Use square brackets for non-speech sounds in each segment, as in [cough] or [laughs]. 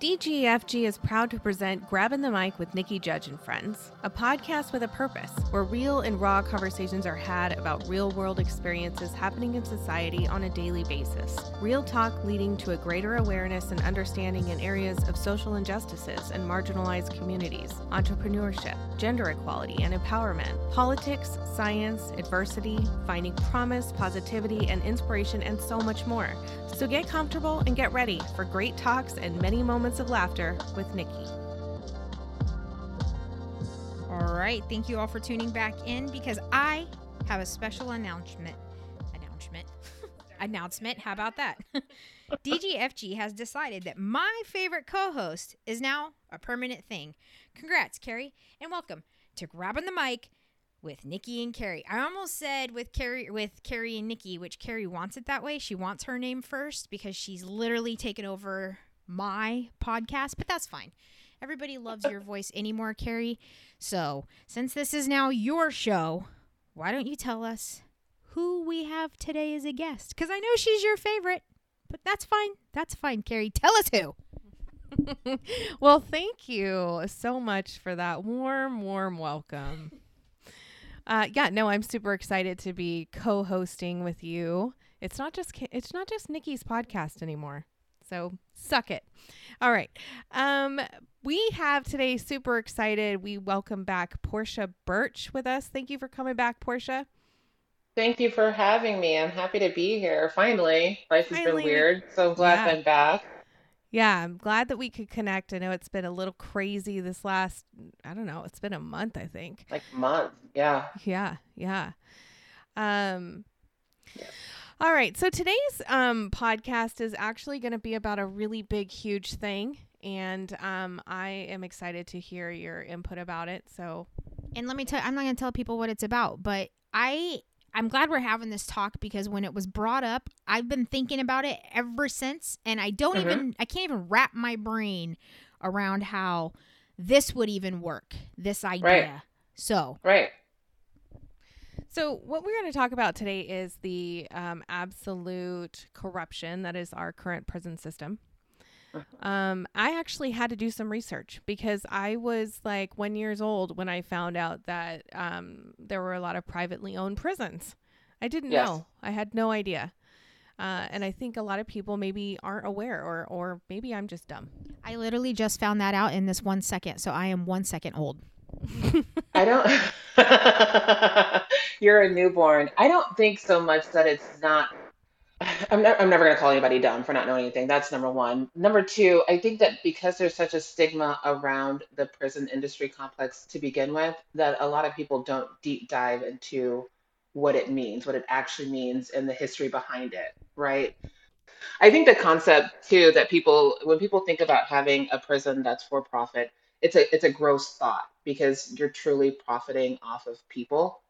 DGFG is proud to present Grabbing the Mic with Nikki Judge and Friends, a podcast with a purpose where real and raw conversations are had about real world experiences happening in society on a daily basis. Real talk leading to a greater awareness and understanding in areas of social injustices and marginalized communities, entrepreneurship, gender equality and empowerment, politics, science, adversity, finding promise, positivity, and inspiration, and so much more. So get comfortable and get ready for great talks and many moments of laughter with Nikki. All right. Thank you all for tuning back in because I have a special announcement. Announcement. [laughs] announcement. How about that? [laughs] DGFG has decided that my favorite co host is now a permanent thing. Congrats, Keri, and welcome to Grabbing the Mic with Nikki and Keri. I almost said with Keri with Keri and Nikki, which Keri wants it that way. She wants her name first because she's literally taken over my podcast, but that's fine. Everybody loves your voice anymore, Keri. So, since this is now your show, why don't you tell us who we have today as a guest? Because I know she's your favorite, but that's fine. That's fine, Keri. Tell us who. [laughs] well, thank you so much for that warm, warm welcome. Uh, yeah, no, I'm super excited to be co-hosting with you. It's not just it's not just Nikki's podcast anymore. So suck it. All right. Um, we have today super excited. We welcome back Portia Burch with us. Thank you for coming back, Portia. Thank you for having me. I'm happy to be here. Finally, life has Finally. been weird, so I'm glad yeah. I'm back. Yeah, I'm glad that we could connect. I know it's been a little crazy this last, I don't know, it's been a month, I think. Like month, yeah. Yeah, yeah. Um, yeah. All right, so today's um, podcast is actually going to be about a really big, huge thing. And um, I am excited to hear your input about it. So, and let me tell I'm not going to tell people what it's about, but I I'm glad we're having this talk because when it was brought up, I've been thinking about it ever since and I don't mm-hmm. even I can't even wrap my brain around how this would even work, this idea. Right. So, Right. So, what we're going to talk about today is the um, absolute corruption that is our current prison system. Uh-huh. Um, I actually had to do some research because I was like one years old when I found out that um, there were a lot of privately owned prisons. I didn't yes. know. I had no idea. Uh, and I think a lot of people maybe aren't aware, or or maybe I'm just dumb. I literally just found that out in this one second, so I am one second old. I don't. [laughs] You're a newborn. I don't think so much that it's not I'm, I'm never going to call anybody dumb for not knowing anything. That's number one. Number two, I think that because there's such a stigma around the prison industry complex to begin with, that a lot of people don't deep dive into what it means, what it actually means, and the history behind it, right? I think the concept too that people, when people think about having a prison that's for profit, it's a it's a gross thought because you're truly profiting off of people.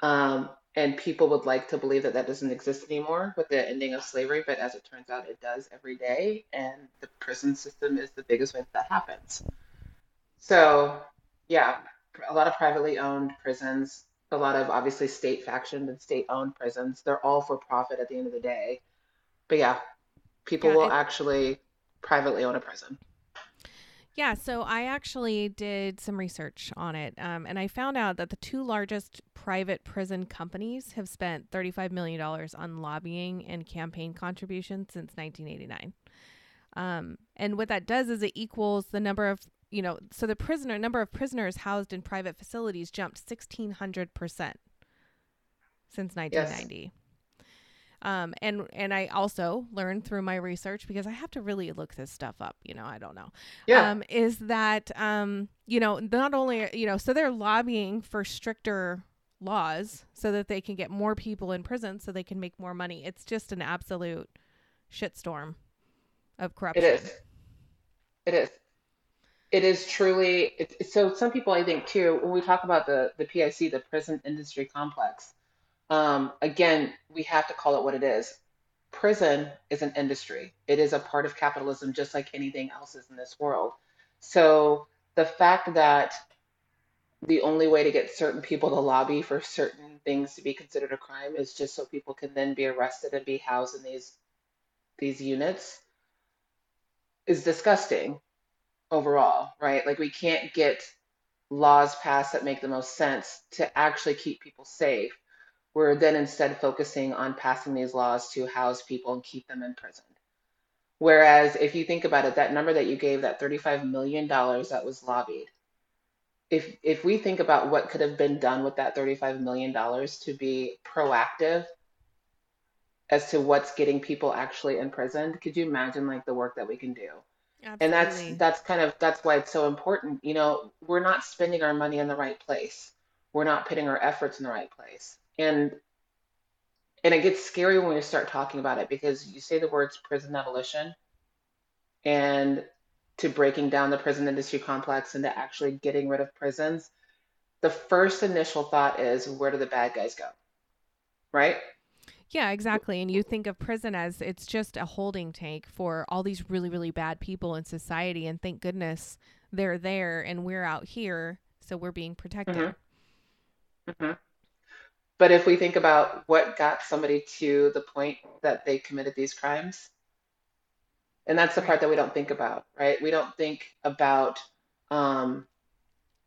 Um, and people would like to believe that that doesn't exist anymore with the ending of slavery, but as it turns out, it does every day. And the prison system is the biggest way that, that happens. So, yeah, a lot of privately owned prisons, a lot of obviously state factioned and state owned prisons. They're all for profit at the end of the day. But yeah, people yeah, will it, actually privately own a prison. Yeah, so I actually did some research on it, um, and I found out that the two largest private prison companies have spent $35 million on lobbying and campaign contributions since 1989. Um, and what that does is it equals the number of, you know, so the prisoner number of prisoners housed in private facilities jumped 1600% since 1990. Yes. Um, and and I also learned through my research because I have to really look this stuff up. You know, I don't know. Yeah. Um, is that um, you know, not only you know, so they're lobbying for stricter laws so that they can get more people in prison so they can make more money. It's just an absolute shitstorm of corruption. It is. It is. It is truly. It's, so some people, I think, too, when we talk about the the PIC, the prison industry complex um, again, we have to call it what it is. Prison is an industry. It is a part of capitalism, just like anything else is in this world. So the fact that the only way to get certain people to lobby for certain things to be considered a crime is just so people can then be arrested and be housed in these these units is disgusting overall, right? Like we can't get laws passed that make the most sense to actually keep people safe. We're then instead focusing on passing these laws to house people and keep them in prison. Whereas if you think about it, that number that you gave, that $35 million that was lobbied, if if we think about what could have been done with that $35 million to be proactive as to what's getting people actually imprisoned, could you imagine like the work that we can do? Absolutely. And that's that's kind of that's why it's so important. You know, we're not spending our money in the right place. We're not putting our efforts in the right place. And and it gets scary when we start talking about it because you say the words prison abolition and to breaking down the prison industry complex and to actually getting rid of prisons, the first initial thought is where do the bad guys go? Right? Yeah, exactly. And you think of prison as it's just a holding tank for all these really, really bad people in society. And thank goodness they're there and we're out here. So we're being protected. Mm-hmm. Mm-hmm. But if we think about what got somebody to the point that they committed these crimes, and that's the part that we don't think about, right? We don't think about um,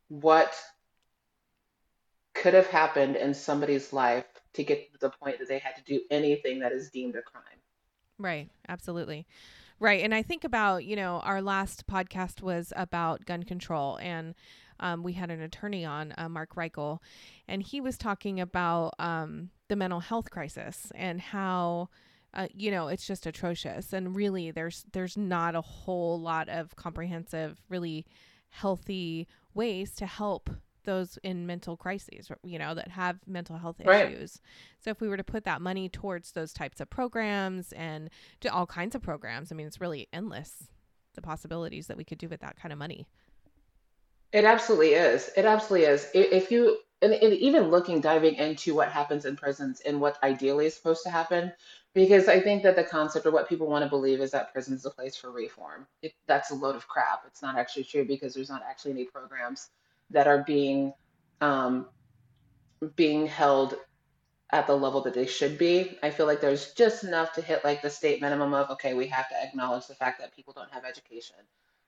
what could have happened in somebody's life to get to the point that they had to do anything that is deemed a crime. Right. Absolutely. Right. And I think about, you know, our last podcast was about gun control and um, we had an attorney on, uh, Mark Reichel, and he was talking about um, the mental health crisis and how, uh, you know, it's just atrocious. And really, there's there's not a whole lot of comprehensive, really healthy ways to help those in mental crises, you know, that have mental health Right. issues. So if we were to put that money towards those types of programs and to all kinds of programs, I mean, it's really endless the possibilities that we could do with that kind of money. It absolutely is. It absolutely is. If you and, and even looking, diving into what happens in prisons and what ideally is supposed to happen, because I think that the concept or what people want to believe is that prison is a place for reform. It, that's a load of crap. It's not actually true because there's not actually any programs that are being um, being held at the level that they should be. I feel like there's just enough to hit like the state minimum of okay, we have to acknowledge the fact that people don't have education.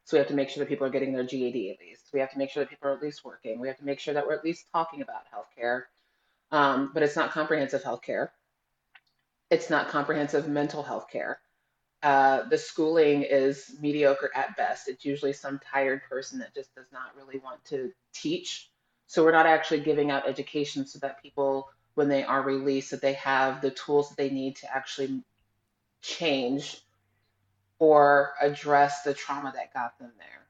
So we have to make sure that people are getting their GED at least. We have to make sure that people are at least working. We have to make sure that we're at least talking about healthcare. Um, but it's not comprehensive healthcare. It's not comprehensive mental health care. Uh, the schooling is mediocre at best. It's usually some tired person that just does not really want to teach. So we're not actually giving out education so that people, when they are released, that they have the tools that they need to actually change or address the trauma that got them there.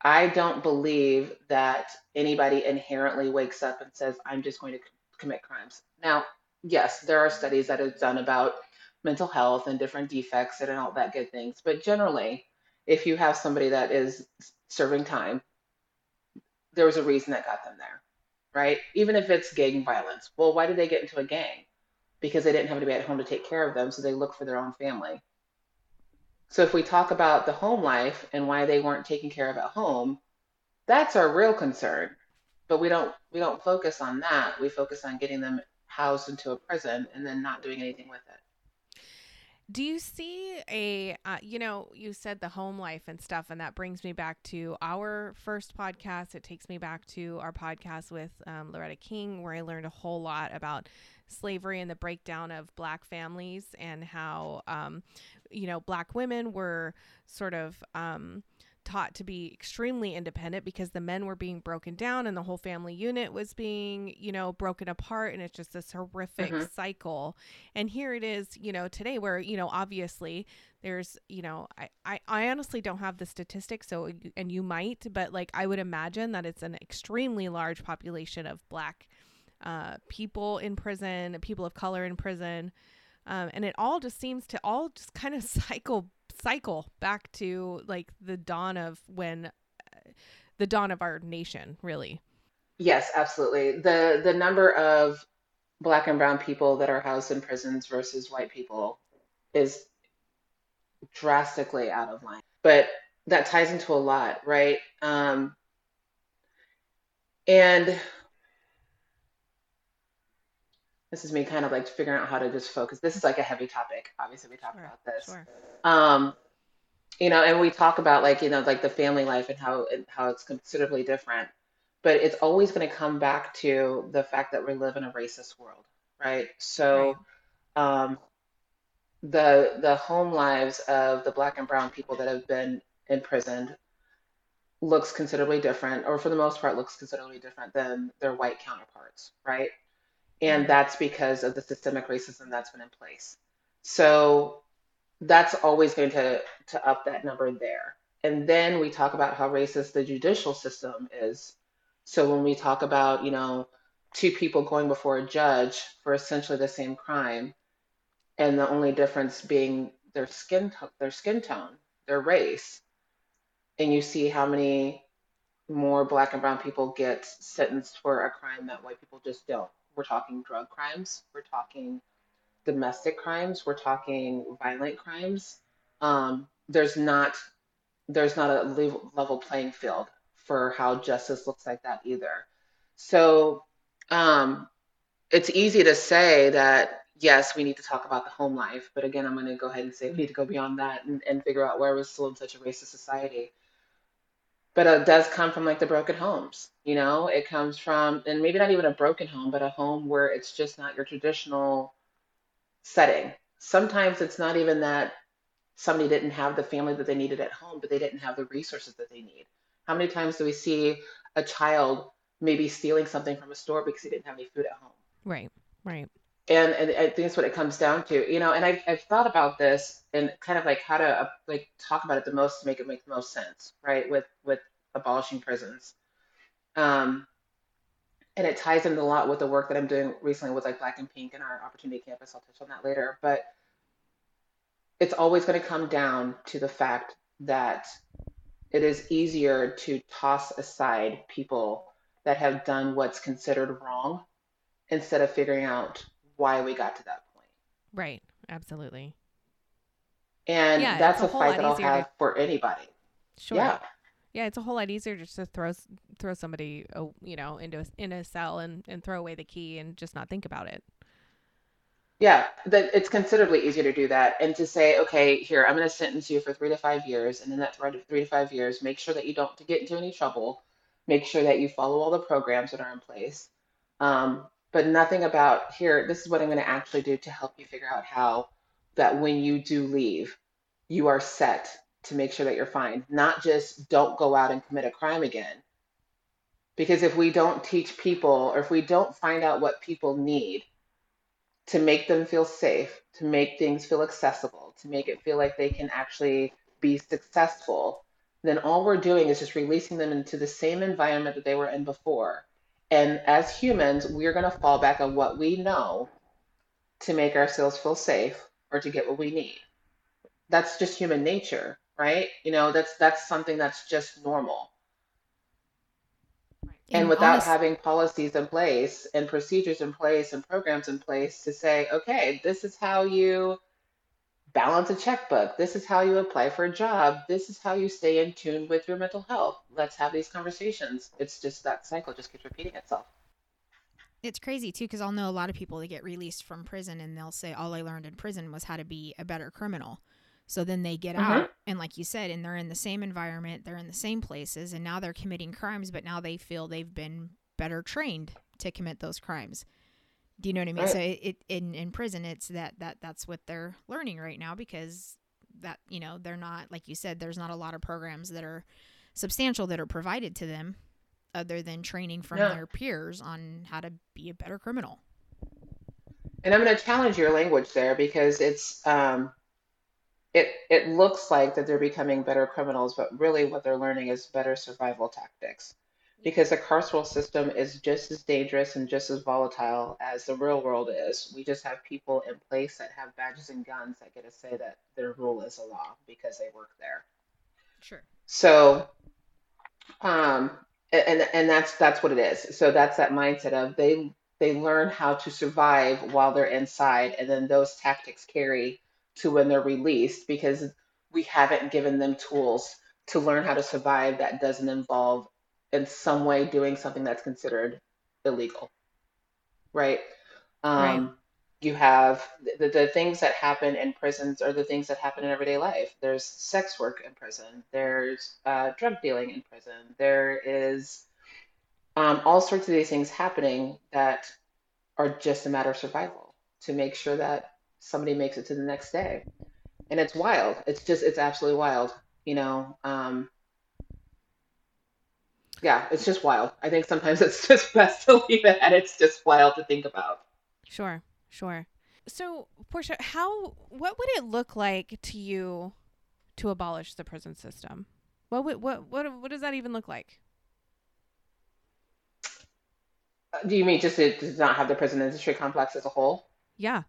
I don't believe that anybody inherently wakes up and says, I'm just going to commit crimes. Now, yes, there are studies that are done about mental health and different defects and all that good things. But generally, if you have somebody that is serving time, there was a reason that got them there, right? Even if it's gang violence. Well, why did they get into a gang? Because they didn't have anybody at home to take care of them, so they look for their own family. So if we talk about the home life and why they weren't taken care of at home, that's our real concern. But we don't we don't focus on that. We focus on getting them housed into a prison and then not doing anything with it. Do you see a, uh, you know, you said the home life and stuff, and that brings me back to our first podcast. It takes me back to our podcast with um, Loretta King, where I learned a whole lot about slavery and the breakdown of black families and how, um, you know, black women were sort of um, taught to be extremely independent because the men were being broken down and the whole family unit was being, you know, broken apart. And it's just this horrific Mhm. cycle. And here it is, you know, today where, you know, obviously there's, you know, I, I, I honestly don't have the statistics. So, and you might, but like I would imagine that it's an extremely large population of black uh, people in prison, people of color in prison. Um, and it all just seems to all just kind of [laughs] cycle cycle back to like the dawn of when uh, the dawn of our nation really Yes, absolutely. The the number of black and brown people that are housed in prisons versus white people is drastically out of line. But that ties into a lot, right? Um, and this is me kind of like figuring out how to just focus. This is like a heavy topic. Obviously, we talk Sure, about this. sure Um, you know, and we talk about like, you know, like the family life and how how it's considerably different, but it's always going to come back to the fact that we live in a racist world, right? So, right. um, the the home lives of the black and brown people that have been imprisoned looks considerably different, or for the most part, looks considerably different than their white counterparts, right? And that's because of the systemic racism that's been in place. So that's always going to to up that number there. And then we talk about how racist the judicial system is. So when we talk about, you know, two people going before a judge for essentially the same crime, and the only difference being their skin their skin tone, their race, and you see how many more black and brown people get sentenced for a crime that white people just don't. We're talking drug crimes, we're talking domestic crimes, we're talking violent crimes, um, there's not there's not a level playing field for how justice looks like that either. So um, it's easy to say that yes, we need to talk about the home life, but again, I'm going to go ahead and say we need to go beyond that and, and figure out where we're still in such a racist society. But it does come from like the broken homes, you know. It comes from, and maybe not even a broken home, but a home where it's just not your traditional setting. Sometimes it's not even that somebody didn't have the family that they needed at home, but they didn't have the resources that they need. How many times do we see a child maybe stealing something from a store because he didn't have any food at home? Right, right. And, and I think that's what it comes down to, you know. And I've, I've thought about this and kind of like how to uh, like talk about it the most to make it make the most sense, right? With with abolishing prisons. Um, and it ties in a lot with the work that I'm doing recently with like Black and Pink and our Opportunity Campus. I'll touch on that later. But it's always going to come down to the fact that it is easier to toss aside people that have done what's considered wrong instead of figuring out why we got to that point. Right. Absolutely. And yeah, that's a, a fight that I'll have to... for anybody. Sure. Yeah yeah, it's a whole lot easier just to throw throw somebody, you know, into a, in a cell and and throw away the key and just not think about it. Yeah, that it's considerably easier to do that and to say, okay, here I'm going to sentence you for three to five years, and in that three to five years, make sure that you don't get into any trouble, make sure that you follow all the programs that are in place, um, but nothing about here. This is what I'm going to actually do to help you figure out how that when you do leave, you are set to make sure that you're fine, not just don't go out and commit a crime again. Because if we don't teach people or if we don't find out what people need to make them feel safe, to make things feel accessible, to make it feel like they can actually be successful, then all we're doing is just releasing them into the same environment that they were in before. And as humans, we're going to fall back on what we know to make ourselves feel safe or to get what we need. That's just human nature right? You know, that's that's something that's just normal. And, and without honest- having policies in place and procedures in place and programs in place to say, okay, this is how you balance a checkbook. This is how you apply for a job. This is how you stay in tune with your mental health. Let's have these conversations. It's just that cycle just keeps repeating itself. It's crazy too because I'll know a lot of people that get released from prison and they'll say all I learned in prison was how to be a better criminal. So then they get mm-hmm. out, and like you said, and they're in the same environment, they're in the same places, and now they're committing crimes, but now they feel they've been better trained to commit those crimes. Do you know what I mean? Right. So it, it in in prison, it's that that that's what they're learning right now because that you know they're not like you said, there's not a lot of programs that are substantial that are provided to them other than training from yeah. their peers on how to be a better criminal. And I'm going to challenge your language there because it's um, it it looks like that they're becoming better criminals, but really what they're learning is better survival tactics. Because the carceral system is just as dangerous and just as volatile as the real world is. We just have people in place that have badges and guns that get to say that their rule is a law because they work there. Sure. So, um, and and that's that's what it is. So that's that mindset of they they learn how to survive while they're inside, and then those tactics carry to when they're released because we haven't given them tools to learn how to survive that doesn't involve in some way doing something that's considered illegal right um, right. you have the, the things that happen in prisons are the things that happen in everyday life. There's sex work in prison. There's uh, drug dealing in prison. There is um, all sorts of these things happening that are just a matter of survival to make sure that somebody makes it to the next day. And it's wild. It's just, it's absolutely wild. You know, um, yeah, it's just wild. I think sometimes [laughs] it's just best to leave it at it's just wild to think about. Sure. Sure. So, Portia, how what would it look like to you to abolish the prison system? What would what what what does that even look like? Uh, Do you mean just to, to not have the prison industry complex as a whole? Yeah.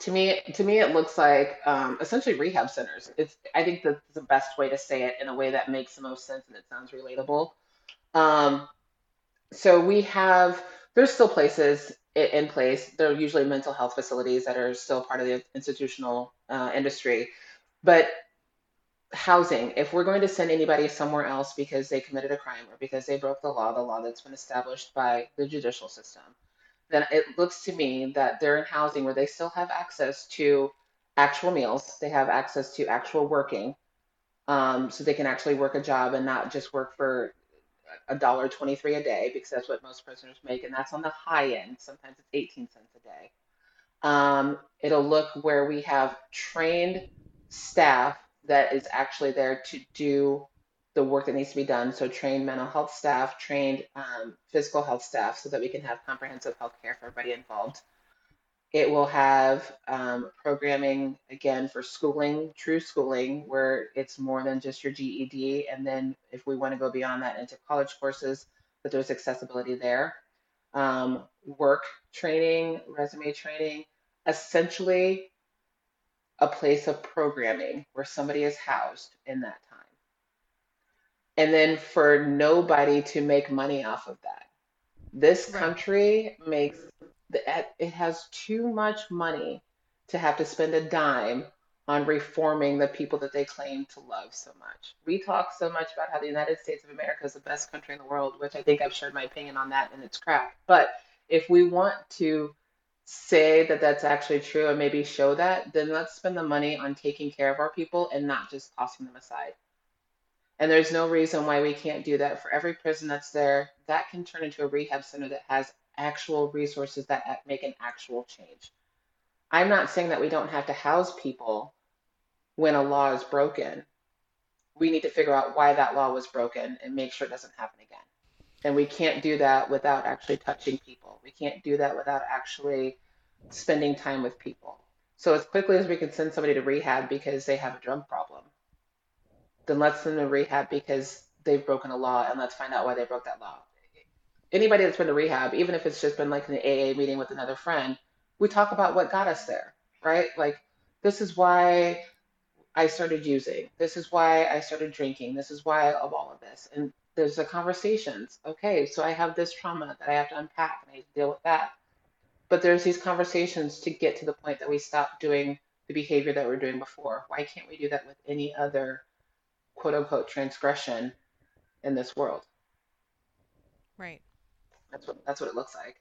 To me, to me, it looks like um, essentially rehab centers. It's I think that's the best way to say it in a way that makes the most sense and it sounds relatable. Um, so we have there's still places in place. they're usually mental health facilities that are still part of the institutional uh, industry. But housing, if we're going to send anybody somewhere else because they committed a crime or because they broke the law, the law that's been established by the judicial system, then it looks to me that they're in housing where they still have access to actual meals, they have access to actual working, um, so they can actually work a job and not just work for a dollar twenty-three a day because that's what most prisoners make, and that's on the high end. Sometimes it's eighteen cents a day. Um, it'll look where we have trained staff that is actually there to do the work that needs to be done. So trained mental health staff, trained um, physical health staff, so that we can have comprehensive health care for everybody involved. It will have um, programming again for schooling, true schooling, where it's more than just your GED. And then if we want to go beyond that into college courses, that there's accessibility there. Um, work training, resume training, essentially a place of programming where somebody is housed in that. And then for nobody to make money off of that. This Right. country makes it has too much money to have to spend a dime on reforming the people that they claim to love so much. We talk so much about how the United States of America is the best country in the world, which I think I've shared my opinion on that and it's crap. But if we want to say that that's actually true and maybe show that, then let's spend the money on taking care of our people and not just tossing them aside. And there's no reason why we can't do that. For every prison that's there, that can turn into a rehab center that has actual resources that make an actual change. I'm not saying that we don't have to house people when a law is broken. We need to figure out why that law was broken and make sure it doesn't happen again. And we can't do that without actually touching people. We can't do that without actually spending time with people. So, as quickly as we can send somebody to rehab because they have a drug problem, then let's send them to rehab because they've broken a law and let's find out why they broke that law. Anybody that's been to rehab, even if it's just been like an AA meeting with another friend, we talk about what got us there, right? Like, this is why I started using. This is why I started drinking. This is why of all of this. And there's the conversations. Okay, so I have this trauma that I have to unpack and I deal with that. But there's these conversations to get to the point that we stop doing the behavior that we we're doing before. Why can't we do that with any other quote unquote transgression in this world? Right. That's what that's what it looks like.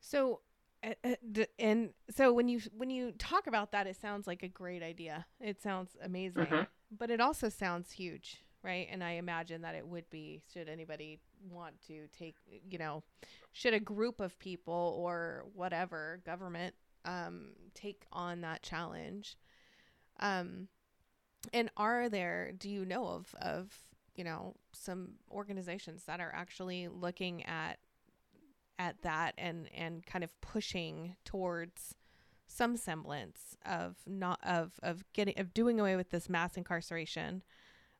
So, uh, uh, and so when you when you talk about that, it sounds like a great idea. It sounds amazing, Mhm. but it also sounds huge, right? And I imagine that it would be should anybody want to take, you know, should a group of people or whatever government um, take on that challenge. Um, and are there? Do you know of of you know some organizations that are actually looking at at that and and kind of pushing towards some semblance of not of of getting of doing away with this mass incarceration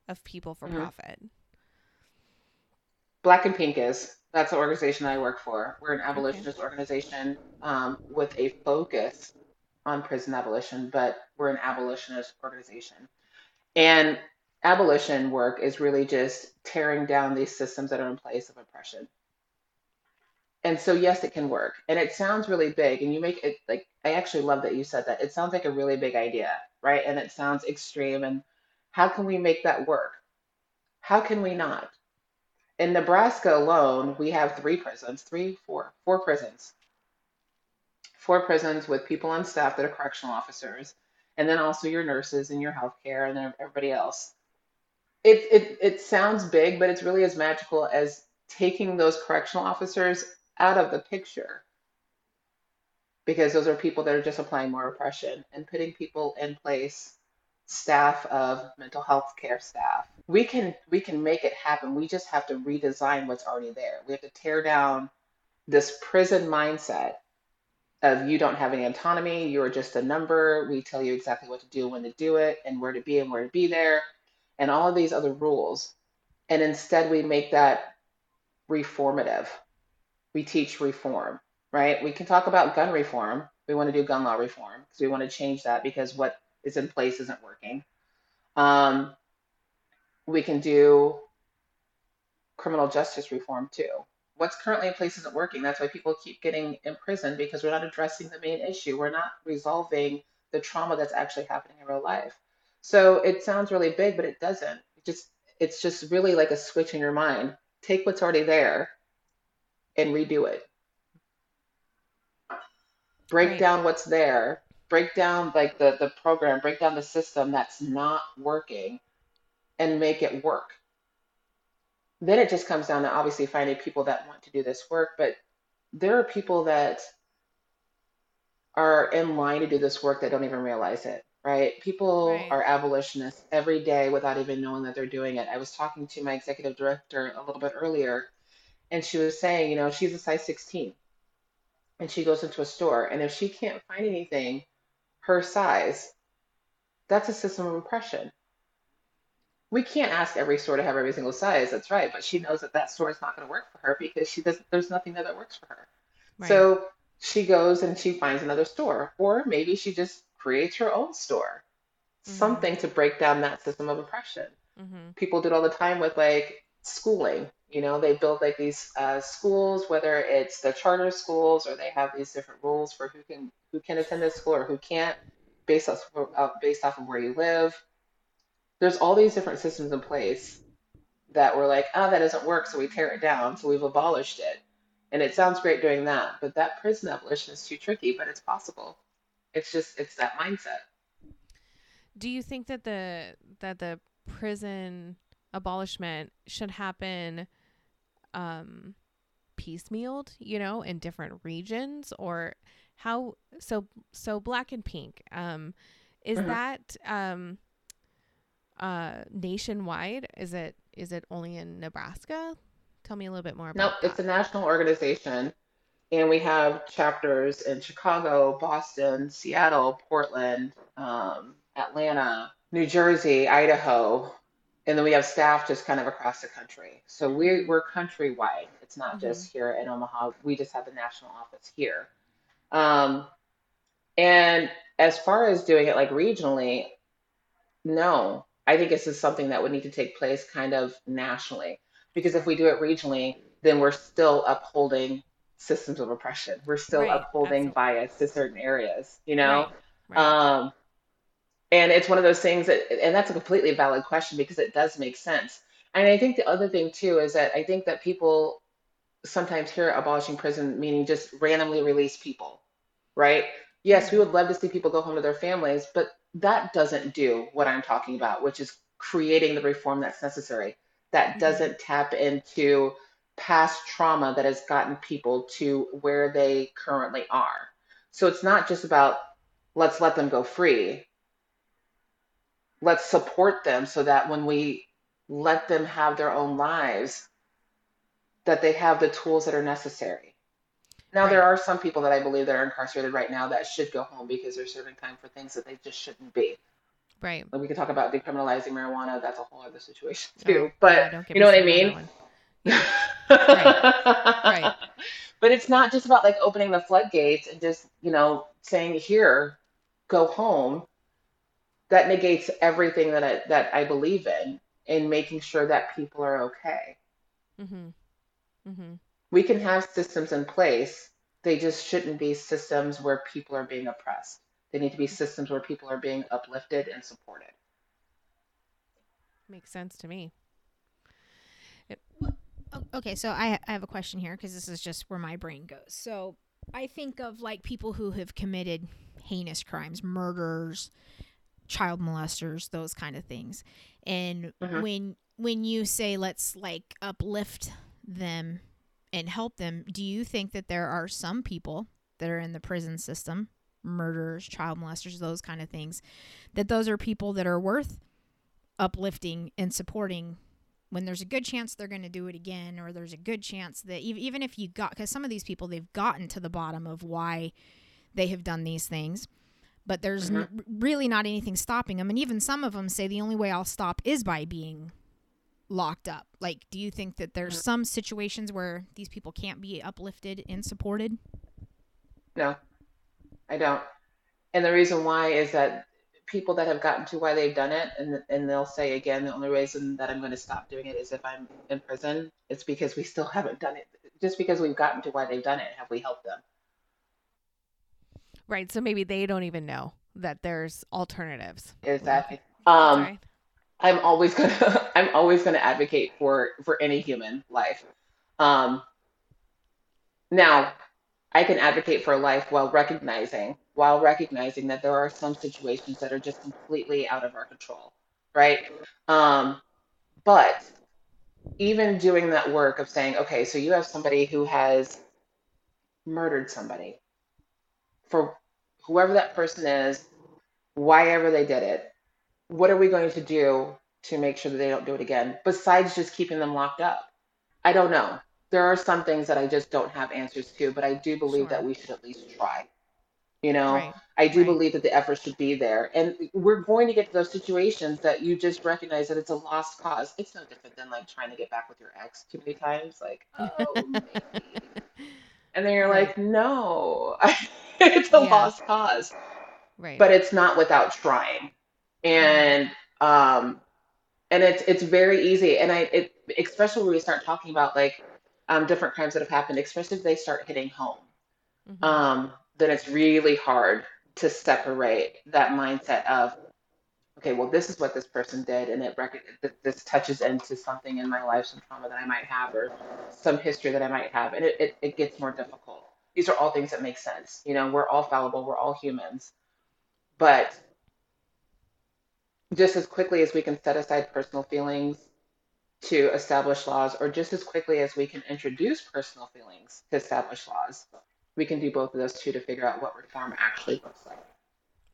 of people for Mhm. profit. Black and Pink is. That's the organization I work for. We're an abolitionist organization um, with a focus on prison abolition, but we're an abolitionist organization. And abolition work is really just tearing down these systems that are in place of oppression. And so, yes, it can work. And it sounds really big. And you make it like, I actually love that you said that. It sounds like a really big idea, right? And it sounds extreme. And how can we make that work? How can we not? In Nebraska alone, we have three prisons, three, four, four prisons four prisons with people on staff that are correctional officers, and then also your nurses and your healthcare and then everybody else. It, it, it sounds big, but it's really as magical as taking those correctional officers out of the picture. Because those are people that are just applying more repression and putting people in place staff of mental health care staff. We can we can make it happen. We just have to redesign what's already there. We have to tear down this prison mindset of you don't have any autonomy you're just a number we tell you exactly what to do when to do it and where to be and where to be there and all of these other rules and instead we make that reformative we teach reform right we can talk about gun reform we want to do gun law reform because we want to change that because what is in place isn't working. Um, we can do criminal justice reform too. What's currently in place isn't working. That's why people keep getting imprisoned because we're not addressing the main issue. We're not resolving the trauma that's actually happening in real life. So it sounds really big, but it doesn't. It just it's just really like a switch in your mind. Take what's already there and redo it. Break right. down what's there break down like the the program, break down the system that's not working and make it work. Then it just comes down to obviously finding people that want to do this work, but there are people that are in line to do this work that don't even realize it, right? People right. are abolitionists every day without even knowing that they're doing it. I was talking to my executive director a little bit earlier, and she was saying, you know, she's a size 16 and she goes into a store, and if she can't find anything her size, that's a system of oppression. We can't ask every store to have every single size. That's right, but she knows that that store is not going to work for her because she doesn't, There's nothing there that works for her. Right. So she goes and she finds another store, or maybe she just creates her own store. Mm-hmm. Something to break down that system of oppression. Mm-hmm. People do it all the time with like schooling. You know, they build like these uh, schools, whether it's the charter schools or they have these different rules for who can who can attend this school or who can't, based off uh, based off of where you live. There's all these different systems in place that were like, oh, that doesn't work, so we tear it down, so we've abolished it. And it sounds great doing that, but that prison abolition is too tricky, but it's possible. It's just it's that mindset. Do you think that the that the prison abolishment should happen um piecemealed, you know, in different regions or how so so black and pink um is mm-hmm. that um uh nationwide is it is it only in nebraska tell me a little bit more about no it's a national organization and we have chapters in chicago boston seattle portland um, atlanta new jersey idaho and then we have staff just kind of across the country. So we're we're countrywide. It's not mm-hmm. just here in Omaha. We just have the national office here. Um, and as far as doing it like regionally, no, I think this is something that would need to take place kind of nationally. Because if we do it regionally, then we're still upholding systems of oppression. We're still right, upholding absolutely. bias to certain areas, you know? Right, right. Um, and it's one of those things that, and that's a completely valid question because it does make sense. And I think the other thing too is that I think that people sometimes hear abolishing prison meaning just randomly release people, right? Yes, we would love to see people go home to their families, but that doesn't do what I'm talking about, which is creating the reform that's necessary. That mm-hmm. doesn't tap into past trauma that has gotten people to where they currently are. So it's not just about let's let them go free let's support them so that when we let them have their own lives that they have the tools that are necessary now right. there are some people that i believe that are incarcerated right now that should go home because they're serving time for things that they just shouldn't be right Like we could talk about decriminalizing marijuana that's a whole other situation too oh, but yeah, you know what i mean [laughs] right. right but it's not just about like opening the floodgates and just you know saying here go home that negates everything that I that I believe in in making sure that people are okay. Mm-hmm. Mm-hmm. We can have systems in place. They just shouldn't be systems where people are being oppressed. They need to be systems where people are being uplifted and supported. Makes sense to me. It- okay, so I, I have a question here because this is just where my brain goes. So I think of like people who have committed heinous crimes, murders, child molesters, those kind of things. And Mhm. when when you say let's like uplift them and help them, do you think that there are some people that are in the prison system, murderers, child molesters, those kind of things, that those are people that are worth uplifting and supporting when there's a good chance they're going to do it again or there's a good chance that ev- even if you got because some of these people they've gotten to the bottom of why they have done these things but there's mm-hmm. n- really not anything stopping them and even some of them say the only way i'll stop is by being locked up like do you think that there's some situations where these people can't be uplifted and supported No, I don't. And the reason why is that people that have gotten to why they've done it, and and they'll say again, the only reason that I'm going to stop doing it is if I'm in prison. It's because we still [laughs] haven't done it. Just because we've gotten to why they've done it, have we helped them? Right. So maybe they don't even know that there's alternatives. Exactly. Um, Sorry. I'm always gonna [laughs] I'm always gonna advocate for for any human life. Um, now, I can advocate for life while recognizing while recognizing that there are some situations that are just completely out of our control, right? Um, but even doing that work of saying, okay, so you have somebody who has murdered somebody for whoever that person is, why ever they did it what are we going to do to make sure that they don't do it again besides just keeping them locked up i don't know there are some things that i just don't have answers to but i do believe that we should at least try you know Right. i do right. believe that the effort should be there and we're going to get to those situations that you just recognize that it's a lost cause it's no different than like trying to get back with your ex too many times like [laughs] oh maybe. and then you're Right. like no [laughs] it's a Yeah. lost cause Right. but it's not without trying and um and it's it's very easy. And i it especially when we start talking about like um different crimes that have happened especially if they start hitting home Mhm. um then it's really hard to separate that mindset of okay well this is what this person did and it rec- this touches into something in my life some trauma that i might have or some history that i might have. And it, it, it gets more difficult. These are all things that make sense. You know we're all fallible. We're all humans. But just as quickly as we can set aside personal feelings to establish laws, or just as quickly as we can introduce personal feelings to establish laws, we can do both of those two to figure out what reform actually looks like.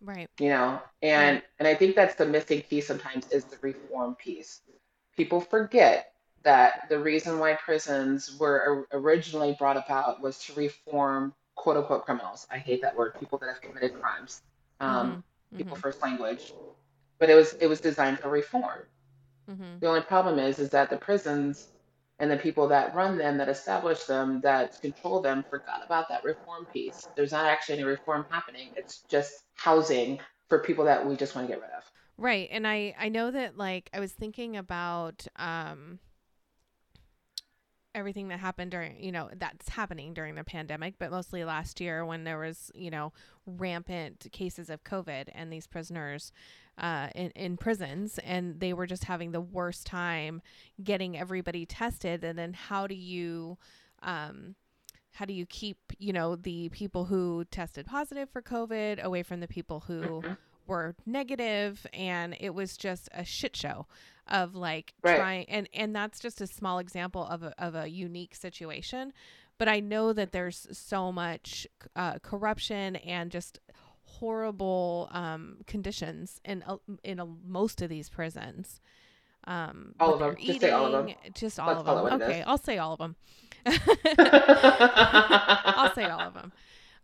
right. You know, and and I think that's the missing piece sometimes is the reform piece. People forget that the reason why prisons were originally brought about was to reform quote unquote criminals. I hate that word. People that have committed crimes. Um, Mhm. people Mhm. first language but it was it was designed for reform Mhm. the only problem is is that the prisons and the people that run them that establish them that control them forgot about that reform piece there's not actually any reform happening it's just housing for people that we just want to get rid of Right. And I I know that like I was thinking about um everything that happened during, you know, that's happening during the pandemic, but mostly last year when there was, you know, rampant cases of COVID and these prisoners uh, in, in prisons and they were just having the worst time getting everybody tested. And then how do you, um, how do you keep, you know, the people who tested positive for COVID away from the people who Mhm. Were negative and it was just a shit show of like Right. trying and and that's just a small example of a, of a unique situation but i know that there's so much uh, corruption and just horrible um, conditions in in a, most of these prisons um All of them. they're Just say all of them. just all Let's of them okay i'll say all of them [laughs] [laughs] I'll say all of them.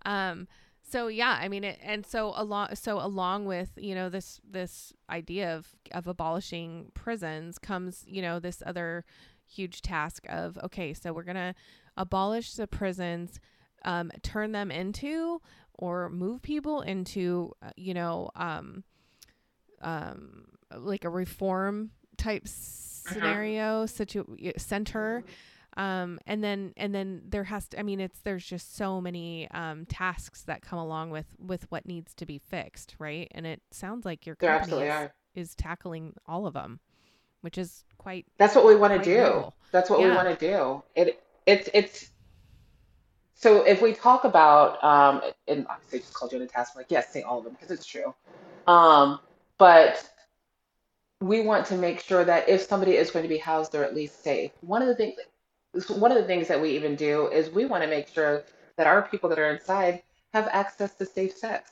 Um, so yeah, I mean, it, and so along, so along with you know this this idea of of abolishing prisons comes you know this other huge task of okay, so we're gonna abolish the prisons, um, turn them into or move people into uh, you know um, um, like a reform type scenario situ- center um and then and then there has to i mean it's there's just so many um tasks that come along with with what needs to be fixed right? And it sounds like your company is, is tackling all of them which is quite that's what we want to do. that's what we want to do. It it's it's so if we talk about, um, and obviously I just called you on a task, I'm like, yes, say all of them because it's true. Um, but we want to make sure that if somebody is going to be housed, they're at least safe. One of the things, one of the things that we even do is we want to make sure that our people that are inside have access to safe sex.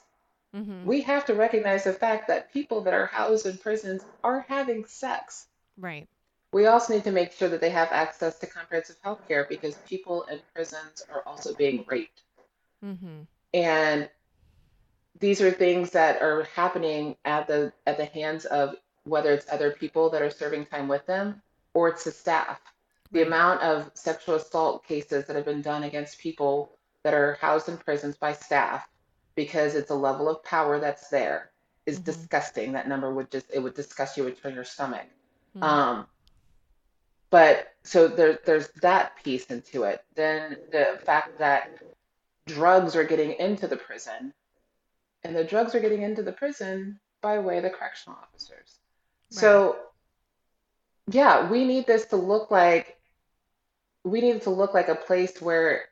Mm-hmm. We have to recognize the fact that people that are housed in prisons are having sex. Right. We also need to make sure that they have access to comprehensive health care because people in prisons are also being raped. Mm-hmm. And these are things that are happening at the at the hands of whether it's other people that are serving time with them or it's the staff. The amount of sexual assault cases that have been done against people that are housed in prisons by staff because it's a level of power that's there is Mhm. disgusting. That number would just it would disgust you, it would turn your stomach. Mhm. Um, but so there, there's that piece into it. Then the fact that drugs are getting into the prison, and the drugs are getting into the prison by way of the correctional officers. So, yeah, we need this to look like we need to look like a place where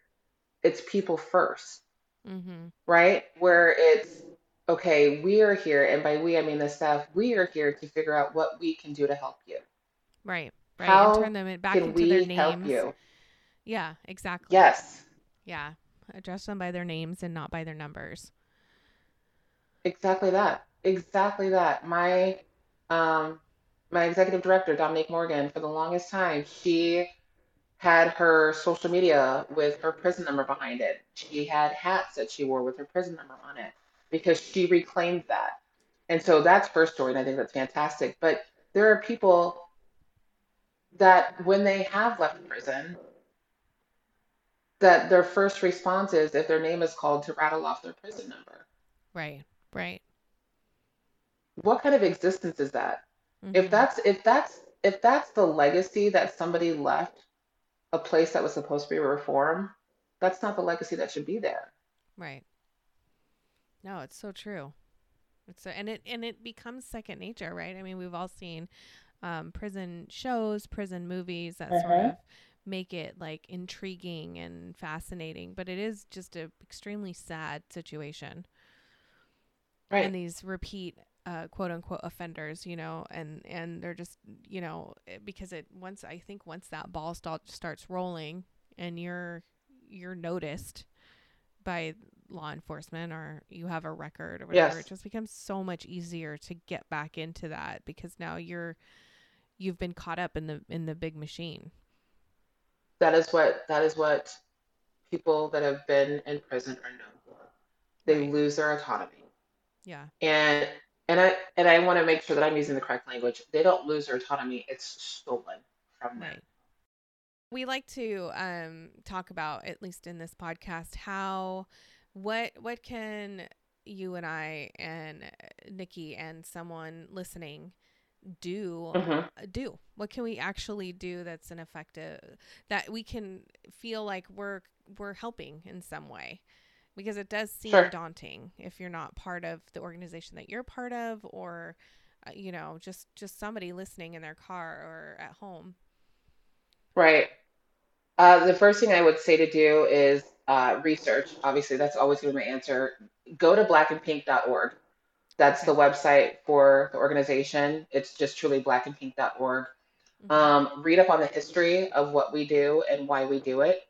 it's people first, Mm-hmm. right? Where it's okay, we are here, and by we I mean the staff, we are here to figure out what we can do to help you. Right. Right. How and turn them back Can into their we help names. you? Yeah. Exactly. Yes. Yeah. Address them by their names and not by their numbers. Exactly that. Exactly that. My um my executive director, Dominique Morgan, for the longest time, she had her social media with her prison number behind it. She had hats that she wore with her prison number on it because she reclaimed that. And so that's her story, and I think that's fantastic. But there are people that when they have left prison, that their first response is if their name is called to rattle off their prison number. Right. Right. What kind of existence is that? Mhm. If that's if that's if that's the legacy that somebody left a place that was supposed to be a reform, that's not the legacy that should be there. Right. No, it's so true. It's so, and it and it becomes second nature, right? I mean, we've all seen um, prison shows, prison movies that sort Mhm. of make it like intriguing and fascinating, but it is just a extremely sad situation. Right. And these repeat uh, quote unquote offenders, you know, and and they're just you know eh, because it once I think once that ball start, starts rolling and you're you're noticed by law enforcement or you have a record or whatever, Yes. it just becomes so much easier to get back into that because now you're you've been caught up in the in the big machine. That is what that is what people that have been in prison are known for. They Right. lose their autonomy. Yeah. And and I and I want to make sure that I'm using the correct language. They don't lose their autonomy, it's stolen from them. Right. We like to um, talk about, at least in this podcast, how what what can you and I and uh, Nikki and someone listening do Mhm. uh, do? What can we actually do that's an effective that we can feel like we're we're helping in some way? Because it does seem Sure. daunting if you're not part of the organization that you're part of, or uh, you know, just just somebody listening in their car or at home. Right. Uh, the first thing I would say to do is uh, research. Obviously, that's always going to be my answer. Go to blackandpink.org. That's the website for the organization. It's just truly blackandpink.org. Mhm. Um, read up on the history of what we do and why we do it.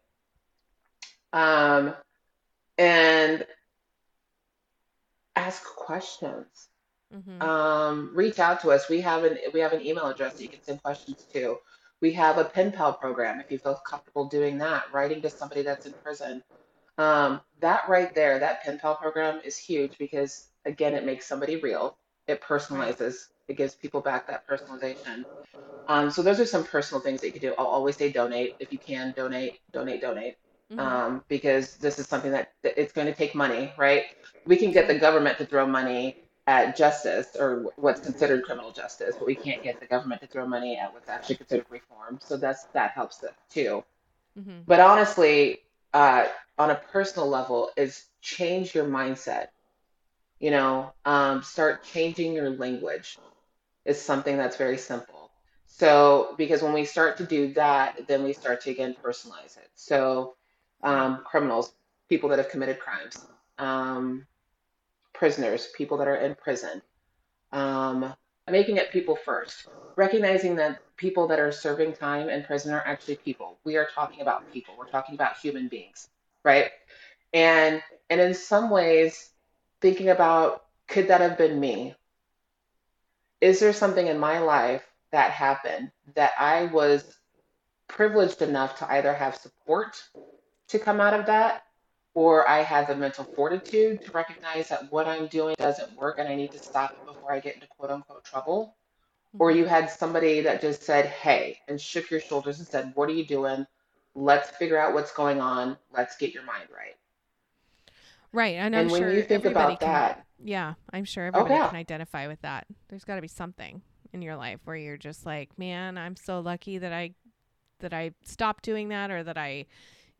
Um, and ask questions. Mhm. Um, reach out to us. We have an we have an email address that you can send questions to. We have a pen pal program if you feel comfortable doing that, writing to somebody that's in prison. Um, that right there, that pen pal program is huge because again, it makes somebody real. It personalizes. It gives people back that personalization. Um, so those are some personal things that you can do. I'll always say donate if you can. Donate, donate, donate Mhm. um, because this is something that, it's going to take money, right? We can get the government to throw money at justice or what's considered criminal justice, but we can't get the government to throw money at what's actually considered reform. So that's that helps it too. Mhm. But honestly, uh, on a personal level, is change your mindset. You know, um, start changing your language. Is something that's very simple. So because when we start to do that, then we start to again personalize it. So um, criminals, people that have committed crimes, um, prisoners, people that are in prison, um, making it people first, recognizing that people that are serving time in prison are actually people. We are talking about people. We're talking about human beings, right? And and in some ways, thinking about could that have been me? Is there something in my life that happened that I was privileged enough to either have support to come out of that or I have the mental fortitude to recognize that what I'm doing doesn't work and I need to stop it before I get into quote unquote trouble. Or mm-hmm. you had somebody that just said, hey, and shook your shoulders and said, what are you doing? Let's figure out what's going on. Let's get your mind right. Right. And, and I'm when sure you think everybody about can, that, yeah, I'm sure oh, everybody yeah. can identify with that. There's got to be something in your life where you're just like, man, I'm so lucky that I that I stopped doing that or that I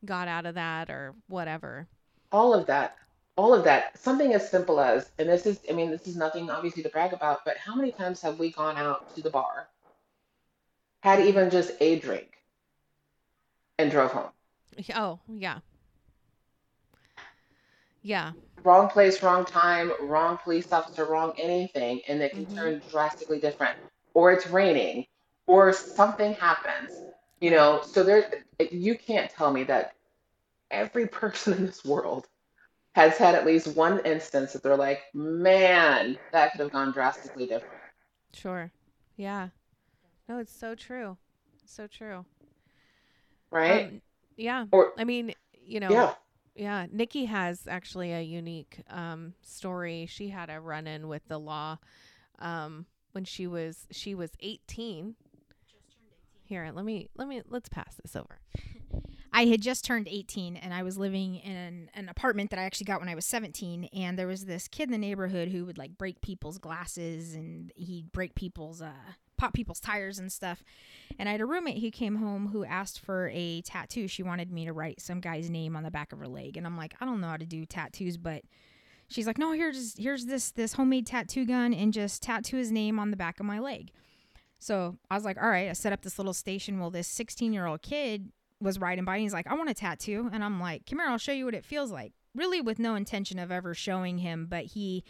got out of that or whatever. all of that, all of that, something as simple as, and this is, I mean, this is nothing obviously to brag about, but how many times have we gone out to the bar, had even just a drink, and drove home? Oh, yeah. Yeah. wrong place, wrong time, wrong police officer, wrong anything, and it can Mhm. turn drastically different. Or it's raining, or something happens. You know, so there, you can't tell me that every [laughs] person in this world has had at least one instance that they're like, man, that could have gone drastically different. Sure. Yeah. No, it's so true. So true. Right? Um, yeah. or, I mean, you know, yeah. Yeah, Nikki has actually a unique um, story. She had a run-in with the law um, when she was she was 18. Here, let me let me let's pass this over. [laughs] I had just turned 18 and I was living in an, apartment that I actually got when I was 17. And there was this kid in the neighborhood who would like break people's glasses and he'd break people's, uh, pop people's tires and stuff. And I had a roommate who came home who asked for a tattoo. She wanted me to write some guy's name on the back of her leg. And I'm like, I don't know how to do tattoos, but she's like, no, here's, here's this, this homemade tattoo gun and just tattoo his name on the back of my leg. So I was like, all right, I set up this little station. Well, this 16 year old kid was riding by and he's like, I want a tattoo. And I'm like, come here, I'll show you what it feels like. Really, with no intention of ever showing him, but he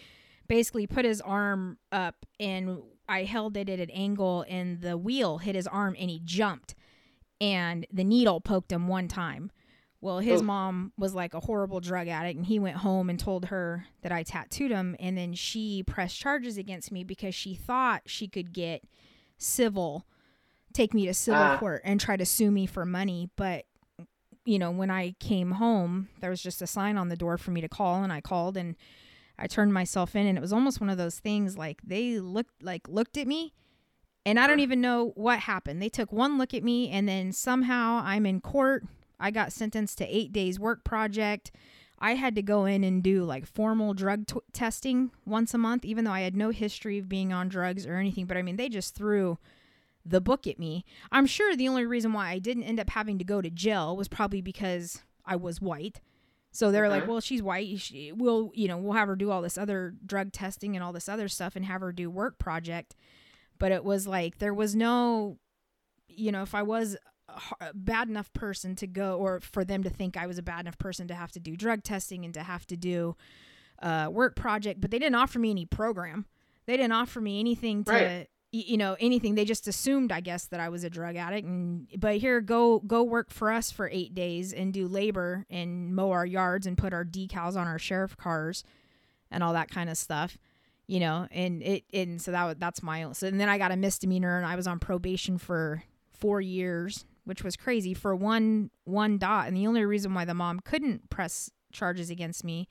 basically put his arm up and I held it at an angle and the wheel hit his arm and he jumped and the needle poked him one time. Well, his Oof. mom was like a horrible drug addict and he went home and told her that I tattooed him and then she pressed charges against me because she thought she could get civil take me to civil Ah. court and try to sue me for money. But you know when i came home there was just a sign on the door for me to call and i called and i turned myself in and it was almost one of those things like they looked like looked at me and i don't even know what happened. They took one look at me and then somehow i'm in court. I got sentenced to eight days work project i had to go in and do like formal drug t- testing once a month even though i had no history of being on drugs or anything but i mean they just threw the book at me. I'm sure the only reason why I didn't end up having to go to jail was probably because I was white. So they were like. "Well, she's white. She, we'll, you know, we'll have her do all this other drug testing and all this other stuff, and have her do work project." But it was like there was no, you know, if I was a h- a bad enough person to go, or for them to think I was a bad enough person to have to do drug testing and to have to do uh, work project, but they didn't offer me any program. They didn't offer me anything to Right. you know anything they just assumed i guess that i was a drug addict and but here go go work for us for eight days and do labor and mow our yards and put our decals on our sheriff cars and all that kind of stuff you know and it and so that that's my own so and then i got a misdemeanor and i was on probation for four years which was crazy for one one dot and the only reason why the mom couldn't press charges against me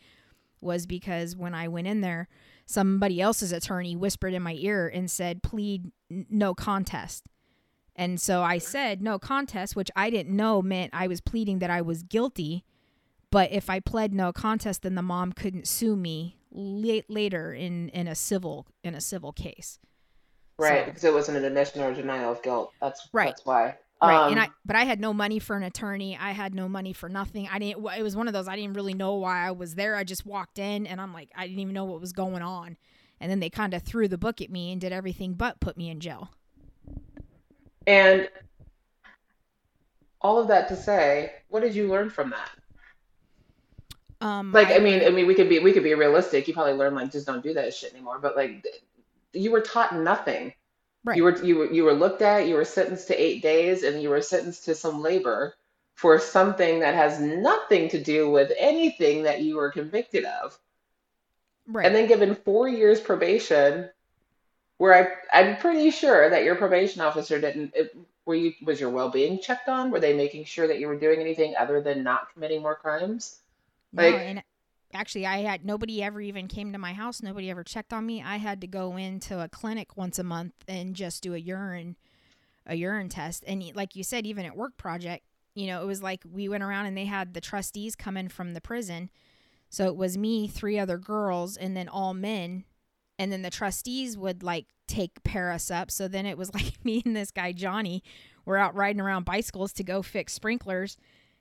was because when i went in there somebody else's attorney whispered in my ear and said, plead n- no contest. And so I said no contest, which I didn't know meant I was pleading that I was guilty. But if I pled no contest, then the mom couldn't sue me la- later in, in a civil in a civil case. Right, So- because it wasn't an admission or denial of guilt. That's Right. That's why. Right, Um, and I but I had no money for an attorney. I had no money for nothing. I didn't. It was one of those I didn't really know why I was there. I just walked in, and I'm like, I didn't even know what was going on. And then they kind of threw the book at me and did everything but put me in jail. And all of that to say, what did you learn from that? Um, like I mean, I mean, we could be we could be realistic. You probably learned like just don't do that shit anymore. But like, you were taught nothing. Right. You were you were you were looked at. You were sentenced to eight days, and you were sentenced to some labor for something that has nothing to do with anything that you were convicted of. right. And then given four years probation, where I I'm pretty sure that your probation officer didn't. It, were you was your well being checked on? Were they making sure that you were doing anything other than not committing more crimes? No, and actually, I had nobody ever even came to my house. Nobody ever checked on me. I had to go into a clinic once a month and just do a urine, a urine test. And like you said, even at work project, you know, it was like we went around and they had the trustees come in from the prison. So it was me, three other girls, and then all men. And then the trustees would like take pair us up. So then it was [laughs] like me and this guy Johnny were out riding around bicycles to go fix sprinklers.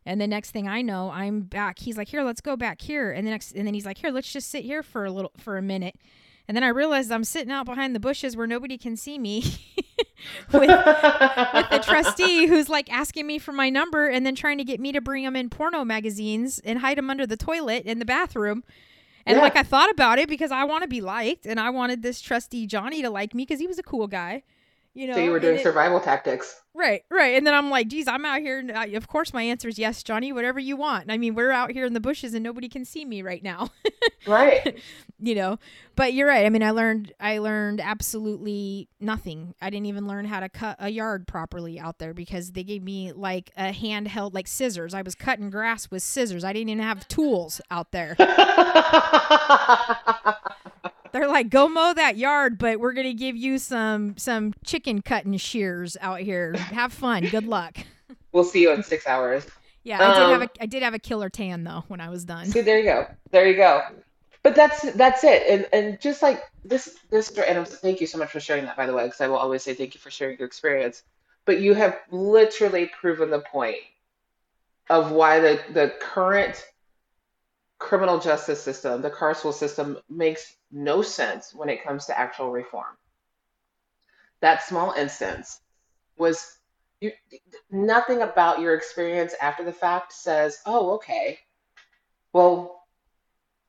And the next thing I know, I'm back. He's like, "Here, let's go back here." And the next, and then he's like, "Here, let's just sit here for a little, for a minute." And then I realized I'm sitting out behind the bushes where nobody can see me, [laughs] with with the trustee who's like asking me for my number and then trying to get me to bring him in porno magazines and hide them under the toilet in the bathroom. And Yeah. like I thought about it because I want to be liked, and I wanted this trustee Johnny to like me because he was a cool guy. You know, So you were doing it- survival tactics. Right, right. And then I'm like, geez, I'm out here. And I, of course, my answer is yes, Johnny, whatever you want. I mean, we're out here in the bushes and nobody can see me right now, Right. [laughs] you know. But you're right. I mean, I learned, I learned absolutely nothing. I didn't even learn how to cut a yard properly out there because they gave me like a handheld, like scissors. I was cutting grass with scissors. I didn't even have tools out there. [laughs] They're like, go mow that yard, but we're gonna give you some some chicken cutting shears out here. Have fun. Good luck. [laughs] we'll see you in six hours. Yeah, I did have Um, a I did have a killer tan though when I was done. See, there you go. There you go. But that's that's it. And and just like this this and I'm, thank you so much for sharing that, by the way, because I will always say thank you for sharing your experience. But you have literally proven the point of why the the current criminal justice system, the carceral system, makes no sense when it comes to actual reform. That small instance was you, nothing about your experience after the fact says, oh, okay, well,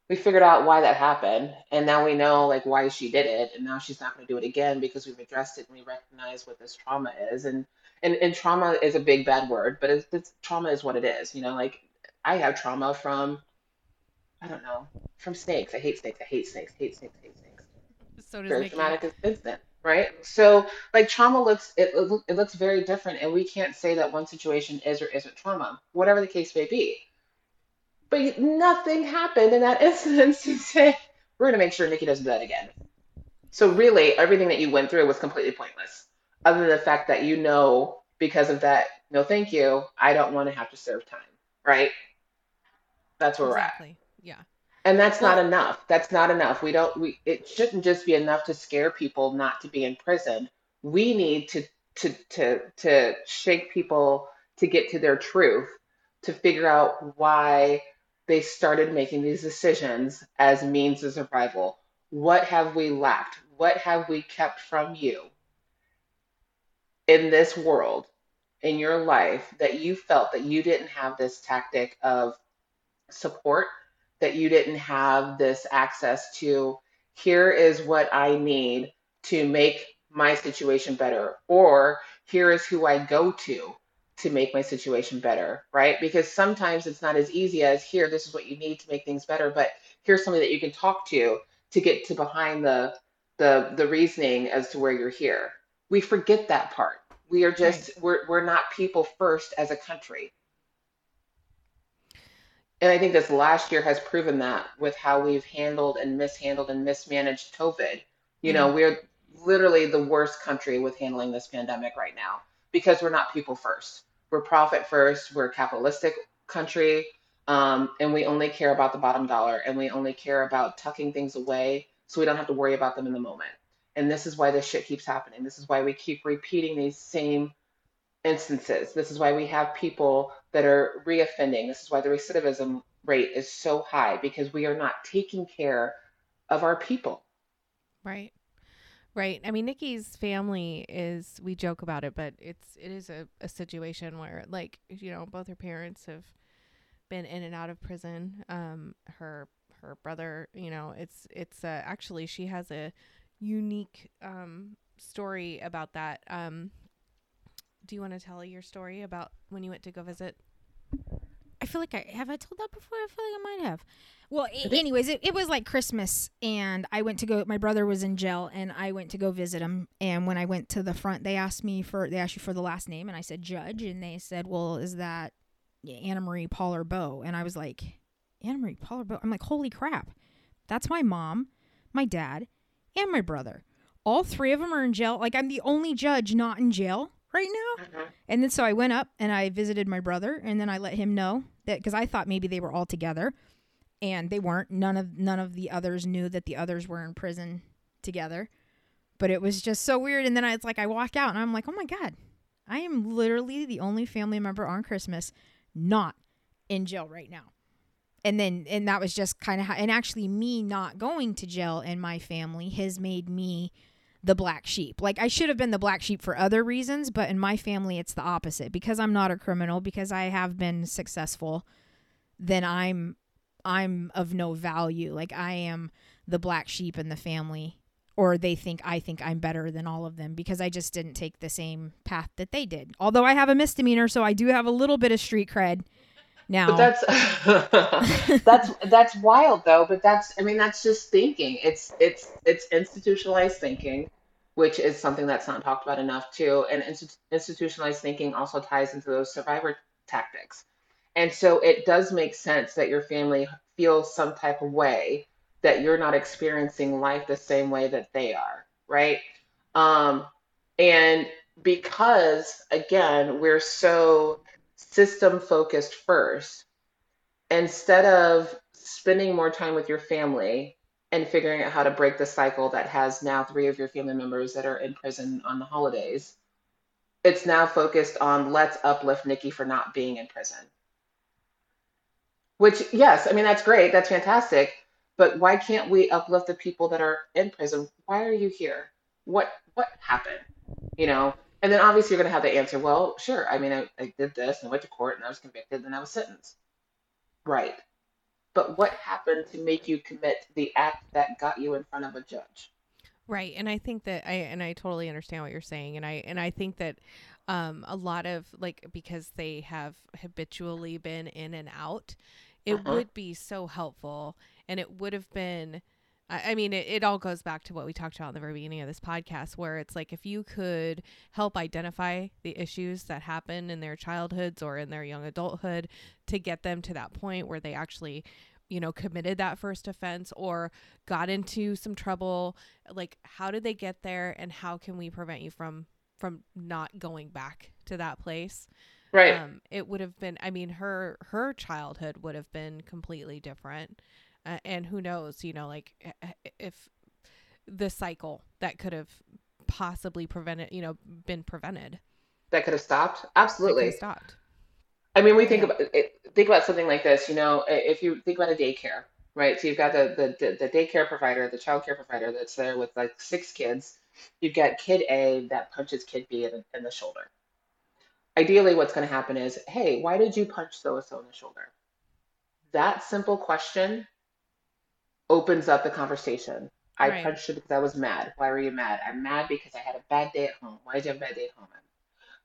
we figured out why that happened, and now we know like why she did it, and now she's not going to do it again because we've addressed it and we recognize what this trauma is, and and, and trauma is a big bad word, but it's, it's trauma is what it is, you know. Like I have trauma from, I don't know, from snakes. I hate snakes. I hate snakes. Hate snakes. Hate snakes So does very Nikki. traumatic incident, right? So like trauma looks it, it looks very different, and we can't say that one situation is or isn't trauma, whatever the case may be. But nothing happened in that [laughs] instance to say we're going to make sure Nikki doesn't do that again. So really, everything that you went through was completely pointless, other than the fact that you know because of that. No, thank you. I don't want to have to serve time, right? That's where we're at. Yeah. And that's not enough. That's not enough. We don't we it shouldn't just be enough to scare people not to be in prison. We need to to to to shake people to get to their truth, to figure out why they started making these decisions as means of survival. What have we lacked? What have we kept from you in this world, in your life, that you felt that you didn't have this tactic of support that you didn't have this access to here is what I need to make my situation better, or here is who I go to to make my situation better, right? Because sometimes it's not as easy as here, this is what you need to make things better, but here's somebody that you can talk to to get to behind the the the reasoning as to where you're here. We forget that part. We are just we're we're not people first as a country. And I think this last year has proven that with how we've handled and mishandled and mismanaged COVID. You know, we're literally the worst country with handling this pandemic right now because we're not people first. We're profit first. We're a capitalistic country. Um, and we only care about the bottom dollar and we only care about tucking things away so we don't have to worry about them in the moment. And this is why this shit keeps happening. This is why we keep repeating these same instances. This is why we have people that are reoffending. This is why the recidivism rate is so high because we are not taking care of our people. Right. Right. I mean, Nikki's family is, we joke about it, but it's, it is a, a situation where, like, you know, both her parents have been in and out of prison. Um, her her brother, you know, it's it's uh, actually she has a unique um story about that. Um, do you want to tell your story about when you went to go visit? I feel like I have I told that before. I feel like I might have. Well, I- anyways, it, it was like Christmas, and I went to go. My brother was in jail, and I went to go visit him. And when I went to the front, they asked me for they asked you for the last name, and I said Judge, and they said, "Well, is that Anna Marie Paul or Bo?" And I was like, Anna Marie Paul or Bo. I'm like, holy crap, that's my mom, my dad, and my brother. All three of them are in jail. Like I'm the only judge not in jail right now. Mhm. And then so I went up and I visited my brother and then I let him know that because I thought maybe they were all together and they weren't. None of none of the others knew that the others were in prison together. But it was just so weird. And then I, it's like I walk out and I'm like, oh my God, I am literally the only family member on Christmas not in jail right now. And then and that was just kind of how and actually me not going to jail and my family has made me the black sheep. Like I should have been the black sheep for other reasons, but in my family it's the opposite. Because I'm not a criminal, because I have been successful, then I'm I'm of no value. Like I am the black sheep in the family or they think I think I'm better than all of them because I just didn't take the same path that they did. Although I have a misdemeanor, so I do have a little bit of street cred now. But that's [laughs] that's that's wild though. But that's I mean that's just thinking. It's it's it's institutionalized thinking, which is something that's not talked about enough too. And insti- institutionalized thinking also ties into those survivor tactics. And so it does make sense that your family feels some type of way that you're not experiencing life the same way that they are, right? Um, and because again, we're so system focused first, instead of spending more time with your family and figuring out how to break the cycle that has now three of your family members that are in prison on the holidays, it's now focused on let's uplift Nikki for not being in prison. Which, yes, I mean, that's great. That's fantastic. But why can't we uplift the people that are in prison? Why are you here? What what happened? You know? And then obviously you're gonna have the answer, well, sure. I mean, I, I did this and went to court and I was convicted and I was sentenced. Right. But what happened to make you commit the act that got you in front of a judge? Right. And I think that I and I totally understand what you're saying and I and I think that um a lot of like because they have habitually been in and out, it Uh-huh. would be so helpful and it would have been I I mean, it, it all goes back to what we talked about in the very beginning of this podcast, where it's like if you could help identify the issues that happen in their childhoods or in their young adulthood to get them to that point where they actually, you know, committed that first offense or got into some trouble, like how did they get there and how can we prevent you from from not going back to that place? Right. um, it would have been i mean her her childhood would have been completely different uh, and who knows you know like eh, eh, if the cycle that could have possibly prevented you know been prevented that could have stopped? Absolutely. have stopped I mean, we think Yeah. about it, think about something like this. You know, if you think about a daycare, right? So you've got the the the daycare provider, the child care provider that's there with like six kids. You've got kid A that punches kid B in in the shoulder. Ideally, what's going to happen is, hey, why did you punch so and so in the shoulder? That simple question opens up the conversation. I Right. punched you because I was mad. Why were you mad? I'm mad because I had a bad day at home. Why did you have a bad day at home?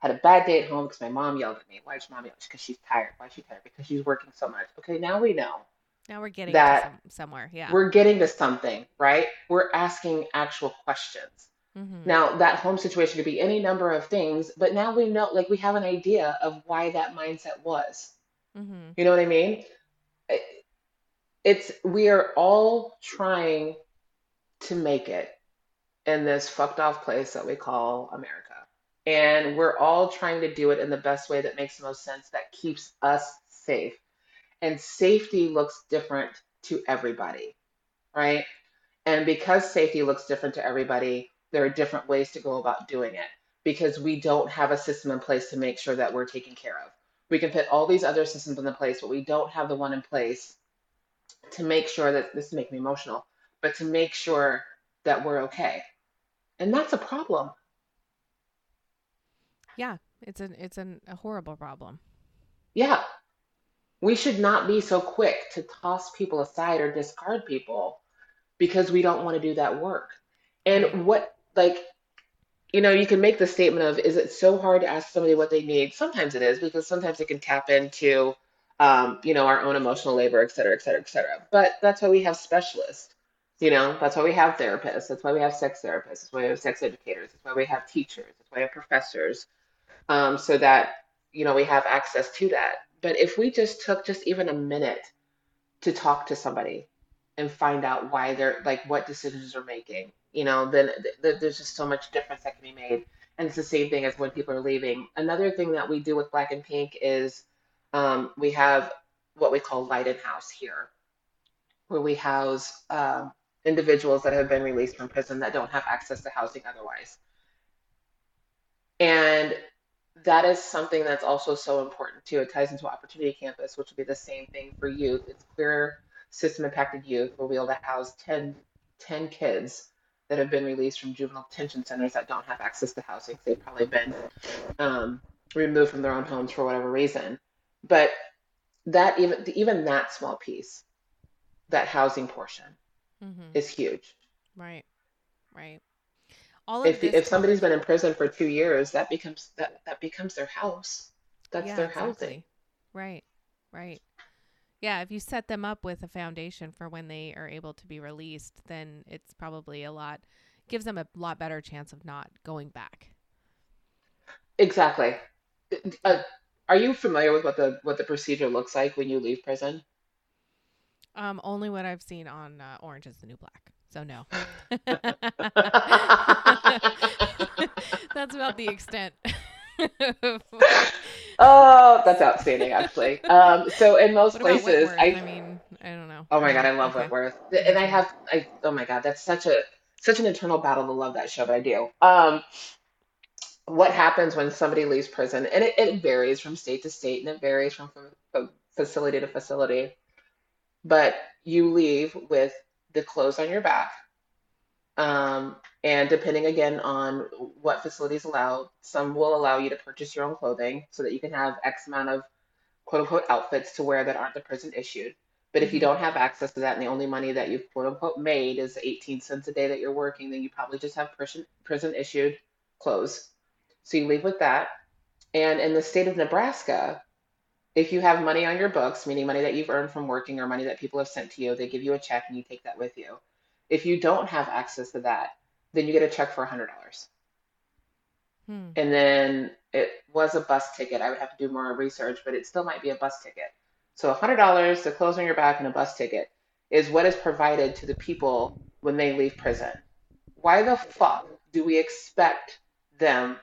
I had a bad day at home because my mom yelled at me. Why did your mom yell? Because she's tired. Why is she tired? Because she's working so much. Okay, now we know. now we're getting That- to some, somewhere yeah We're getting to something, right? We're asking actual questions. mm-hmm. Now, that home situation could be any number of things, but now we know, like, we have an idea of why that mindset was. Mm-hmm. You know what I mean? It- It's, we are all trying to make it in this fucked off place that we call America. And we're all trying to do it in the best way that makes the most sense, that keeps us safe. And safety looks different to everybody, right? And because safety looks different to everybody, there are different ways to go about doing it because we don't have a system in place to make sure that we're taken care of. We can put all these other systems in place, but we don't have the one in place to make sure that this is making me emotional, but to make sure that we're okay. And that's a problem. yeah it's an it's an, a horrible problem Yeah. we should not be so quick to toss people aside or discard people because we don't want to do that work. And what, like, you know, you can make the statement of, is it so hard to ask somebody what they need? Sometimes it is because sometimes it can tap into, um, you know, our own emotional labor, et cetera, et cetera, et cetera. But that's why we have specialists. You know, that's why we have therapists. That's why we have sex therapists. That's why we have sex educators. That's why we have teachers. That's why we have professors, um, so that you know we have access to that. But if we just took just even a minute to talk to somebody and find out why they're like what decisions they're making, you know, then th- there's just so much difference that can be made. And it's the same thing as when people are leaving. Another thing that we do with Black and Pink is um, we have what we call light in house here, where we house uh, individuals that have been released from prison that don't have access to housing otherwise. And that is something that's also so important too. It ties into Opportunity Campus, which will be the same thing for youth. It's queer system impacted youth. We'll be able to house 10, 10 kids that have been released from juvenile detention centers that don't have access to housing. They've probably been um, removed from their own homes for whatever reason. But that even even that small piece, that housing portion, mm-hmm. is huge. Right. Right. All if if somebody's been in prison for two years, that becomes that that becomes their house. That's yeah, their exactly. housing. Right. Right. Yeah, if you set them up with a foundation for when they are able to be released, then it's probably a lot gives them a lot better chance of not going back. Exactly. Uh, are you familiar with what the what the procedure looks like when you leave prison? Um, only what I've seen on uh, Orange is the New Black. So no. [laughs] that's about the extent. oh, that's outstanding, actually. Um, so in most places, I, I mean, I don't know. Oh my god, I love okay. Whitworth, and I have, I oh my god, that's such a such an internal battle to love that show, but I do. Um, what happens when somebody leaves prison, and it, it varies from state to state, and it varies from, from facility to facility but you leave with the clothes on your back. Um, and depending again on what facilities allow, some will allow you to purchase your own clothing so that you can have X amount of quote unquote outfits to wear that aren't the prison issued. But if you mm-hmm. don't have access to that and the only money that you've quote unquote made is 18 cents a day that you're working, then you probably just have prison, prison issued clothes. So you leave with that. And in the state of Nebraska, if you have money on your books, meaning money that you've earned from working or money that people have sent to you, they give you a check and you take that with you. If you don't have access to that, then you get a check for $100. Hmm. And then it was a bus ticket. I would have to do more research, but it still might be a bus ticket. So $100, the clothes on your back, and a bus ticket is what is provided to the people when they leave prison. Why the fuck do we expect them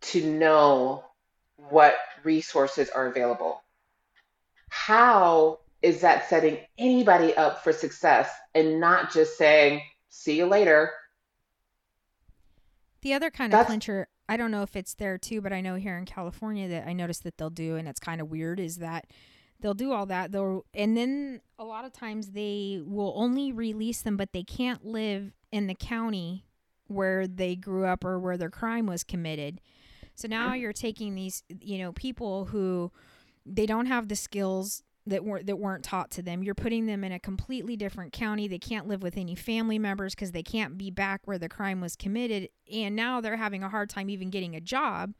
to know what resources are available. How is that setting anybody up for success and not just saying, see you later? The other kind of clincher, I don't know if it's there too, but I know here in California that I noticed that they'll do, and it's kind of weird, is that they'll do all that they'll and then a lot of times they will only release them but they can't live in the county where they grew up or where their crime was committed so now you're taking these, you know, people who they don't have the skills that weren't that weren't taught to them. You're putting them in a completely different county. They can't live with any family members because they can't be back where the crime was committed, and now they're having a hard time even getting a job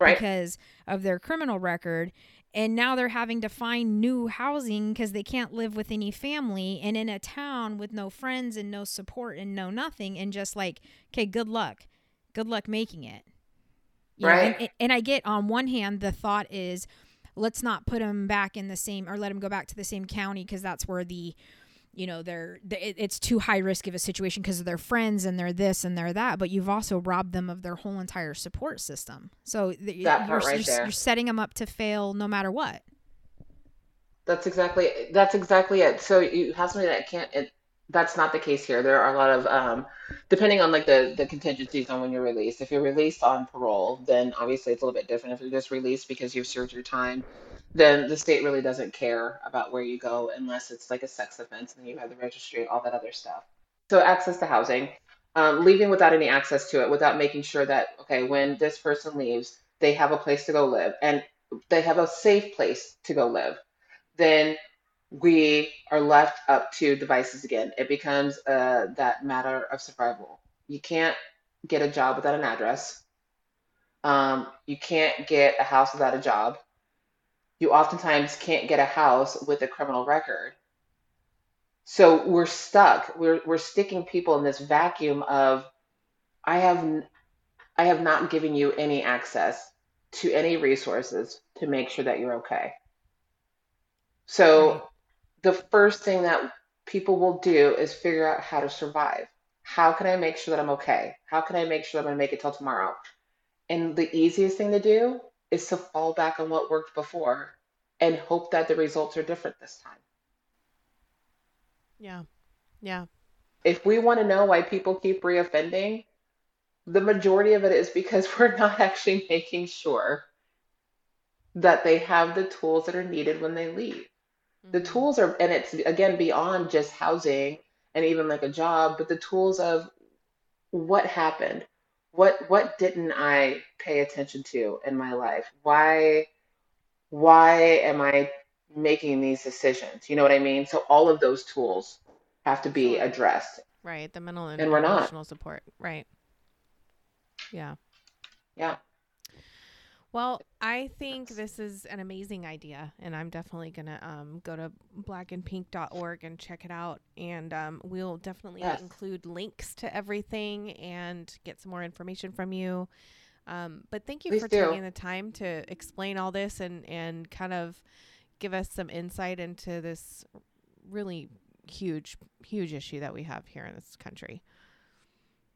right. because of their criminal record. And now they're having to find new housing because they can't live with any family and in a town with no friends and no support and no nothing. And just like, okay, good luck. Good luck making it. You right. Know, and, and I get on one hand, the thought is, let's not put them back in the same or let them go back to the same county because that's where the you know they're, it's too high risk of a situation because of their friends and they're this and they're that but you've also robbed them of their whole entire support system. So that you're, right you're, you're setting them up to fail no matter what. That's exactly that's exactly it. So you have somebody that can't it, that's not the case here. There are a lot of um, depending on like the the contingencies on when you're released. If you're released on parole, then obviously it's a little bit different. If you're just released because you've served your time, then the state really doesn't care about where you go unless it's like a sex offense and you have the registry, all that other stuff. So access to housing, um, leaving without any access to it, without making sure that okay, when this person leaves, they have a place to go live and they have a safe place to go live then we are left up to devices again. It becomes uh, that matter of survival. You can't get a job without an address. Um, you can't get a house without a job. You oftentimes can't get a house with a criminal record. So we're stuck. We're we're sticking people in this vacuum of I have I have not given you any access to any resources to make sure that you're okay. So. The first thing that people will do is figure out how to survive. How can I make sure that I'm okay? How can I make sure that I'm going to make it till tomorrow? And the easiest thing to do is to fall back on what worked before and hope that the results are different this time. Yeah. Yeah. If we want to know why people keep reoffending, the majority of it is because [laughs] we're not actually making sure that they have the tools that are needed when they leave. Mm-hmm. The tools are, and it's again beyond just housing and even like a job, but the tools of what happened, what what didn't I pay attention to in my life? Why why am I making these decisions? You know what I mean? So all of those tools have to be addressed. Right, the mental and, and we're emotional not. support. Right. Yeah. Yeah. Well, I think this is an amazing idea, and I'm definitely going to um, go to blackandpink.org and check it out. And um, we'll definitely yes. include links to everything and get some more information from you. Um, but thank you Please for do. taking the time to explain all this and, and kind of give us some insight into this really huge, huge issue that we have here in this country.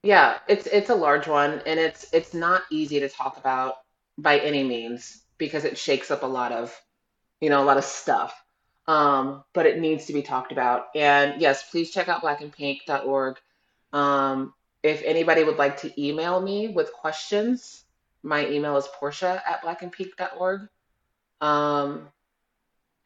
Yeah, it's it's a large one, and it's it's not easy to talk about by any means because it shakes up a lot of, you know, a lot of stuff. Um, but it needs to be talked about. And yes, please check out blackandpink.org. Um, if anybody would like to email me with questions, my email is portia at blackandpink.org. Um,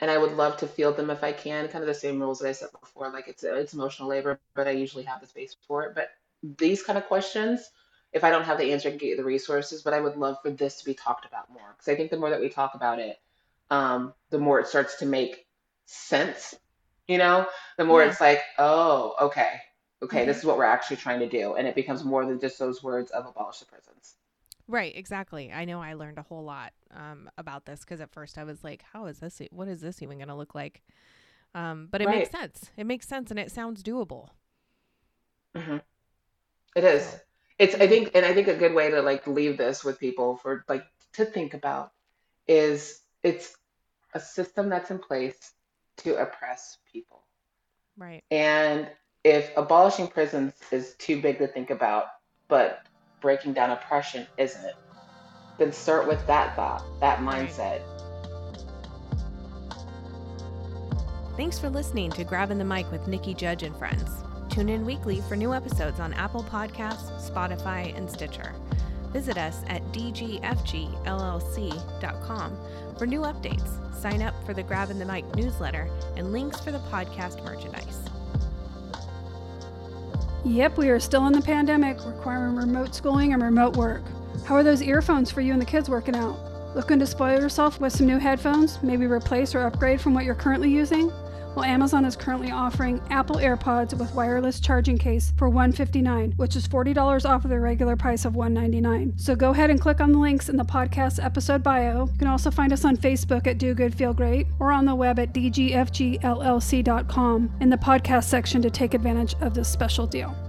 and I would love to field them if I can. Kind of the same rules that I said before. Like it's it's emotional labor, but I usually have the space for it. But these kind of questions, if I don't have the answer, I can get you the resources. But I would love for this to be talked about more because I think the more that we talk about it, um, the more it starts to make sense. You know, the more yeah. it's like, oh, okay, okay, mm-hmm. this is what we're actually trying to do, and it becomes more than just those words of abolish the prisons. Right, exactly. I know I learned a whole lot um, about this because at first I was like, "How is this? What is this even going to look like?" Um, but it right. makes sense. It makes sense, and it sounds doable. Mm-hmm. It is. It's I think and I think a good way to like leave this with people for like to think about is it's a system that's in place to oppress people. Right. And if abolishing prisons is too big to think about, but breaking down oppression isn't, then start with that thought, that mindset. Thanks for listening to Grabbing the Mic with Nikki Judge and Friends. Tune in weekly for new episodes on Apple Podcasts, Spotify, and Stitcher. Visit us at dgfgllc.com for new updates, sign up for the Grabbing the Mic newsletter, and links for the podcast merchandise. Yep, we are still in the pandemic, requiring remote schooling and remote work. How are those earphones for you and the kids working out? Looking to spoil yourself with some new headphones? Maybe replace or upgrade from what you're currently using? Well, Amazon is currently offering Apple AirPods with wireless charging case for 159, which is $40 off of the regular price of 199. So go ahead and click on the links in the podcast episode bio. You can also find us on Facebook at Do Good Feel Great or on the web at dgfgllc.com in the podcast section to take advantage of this special deal.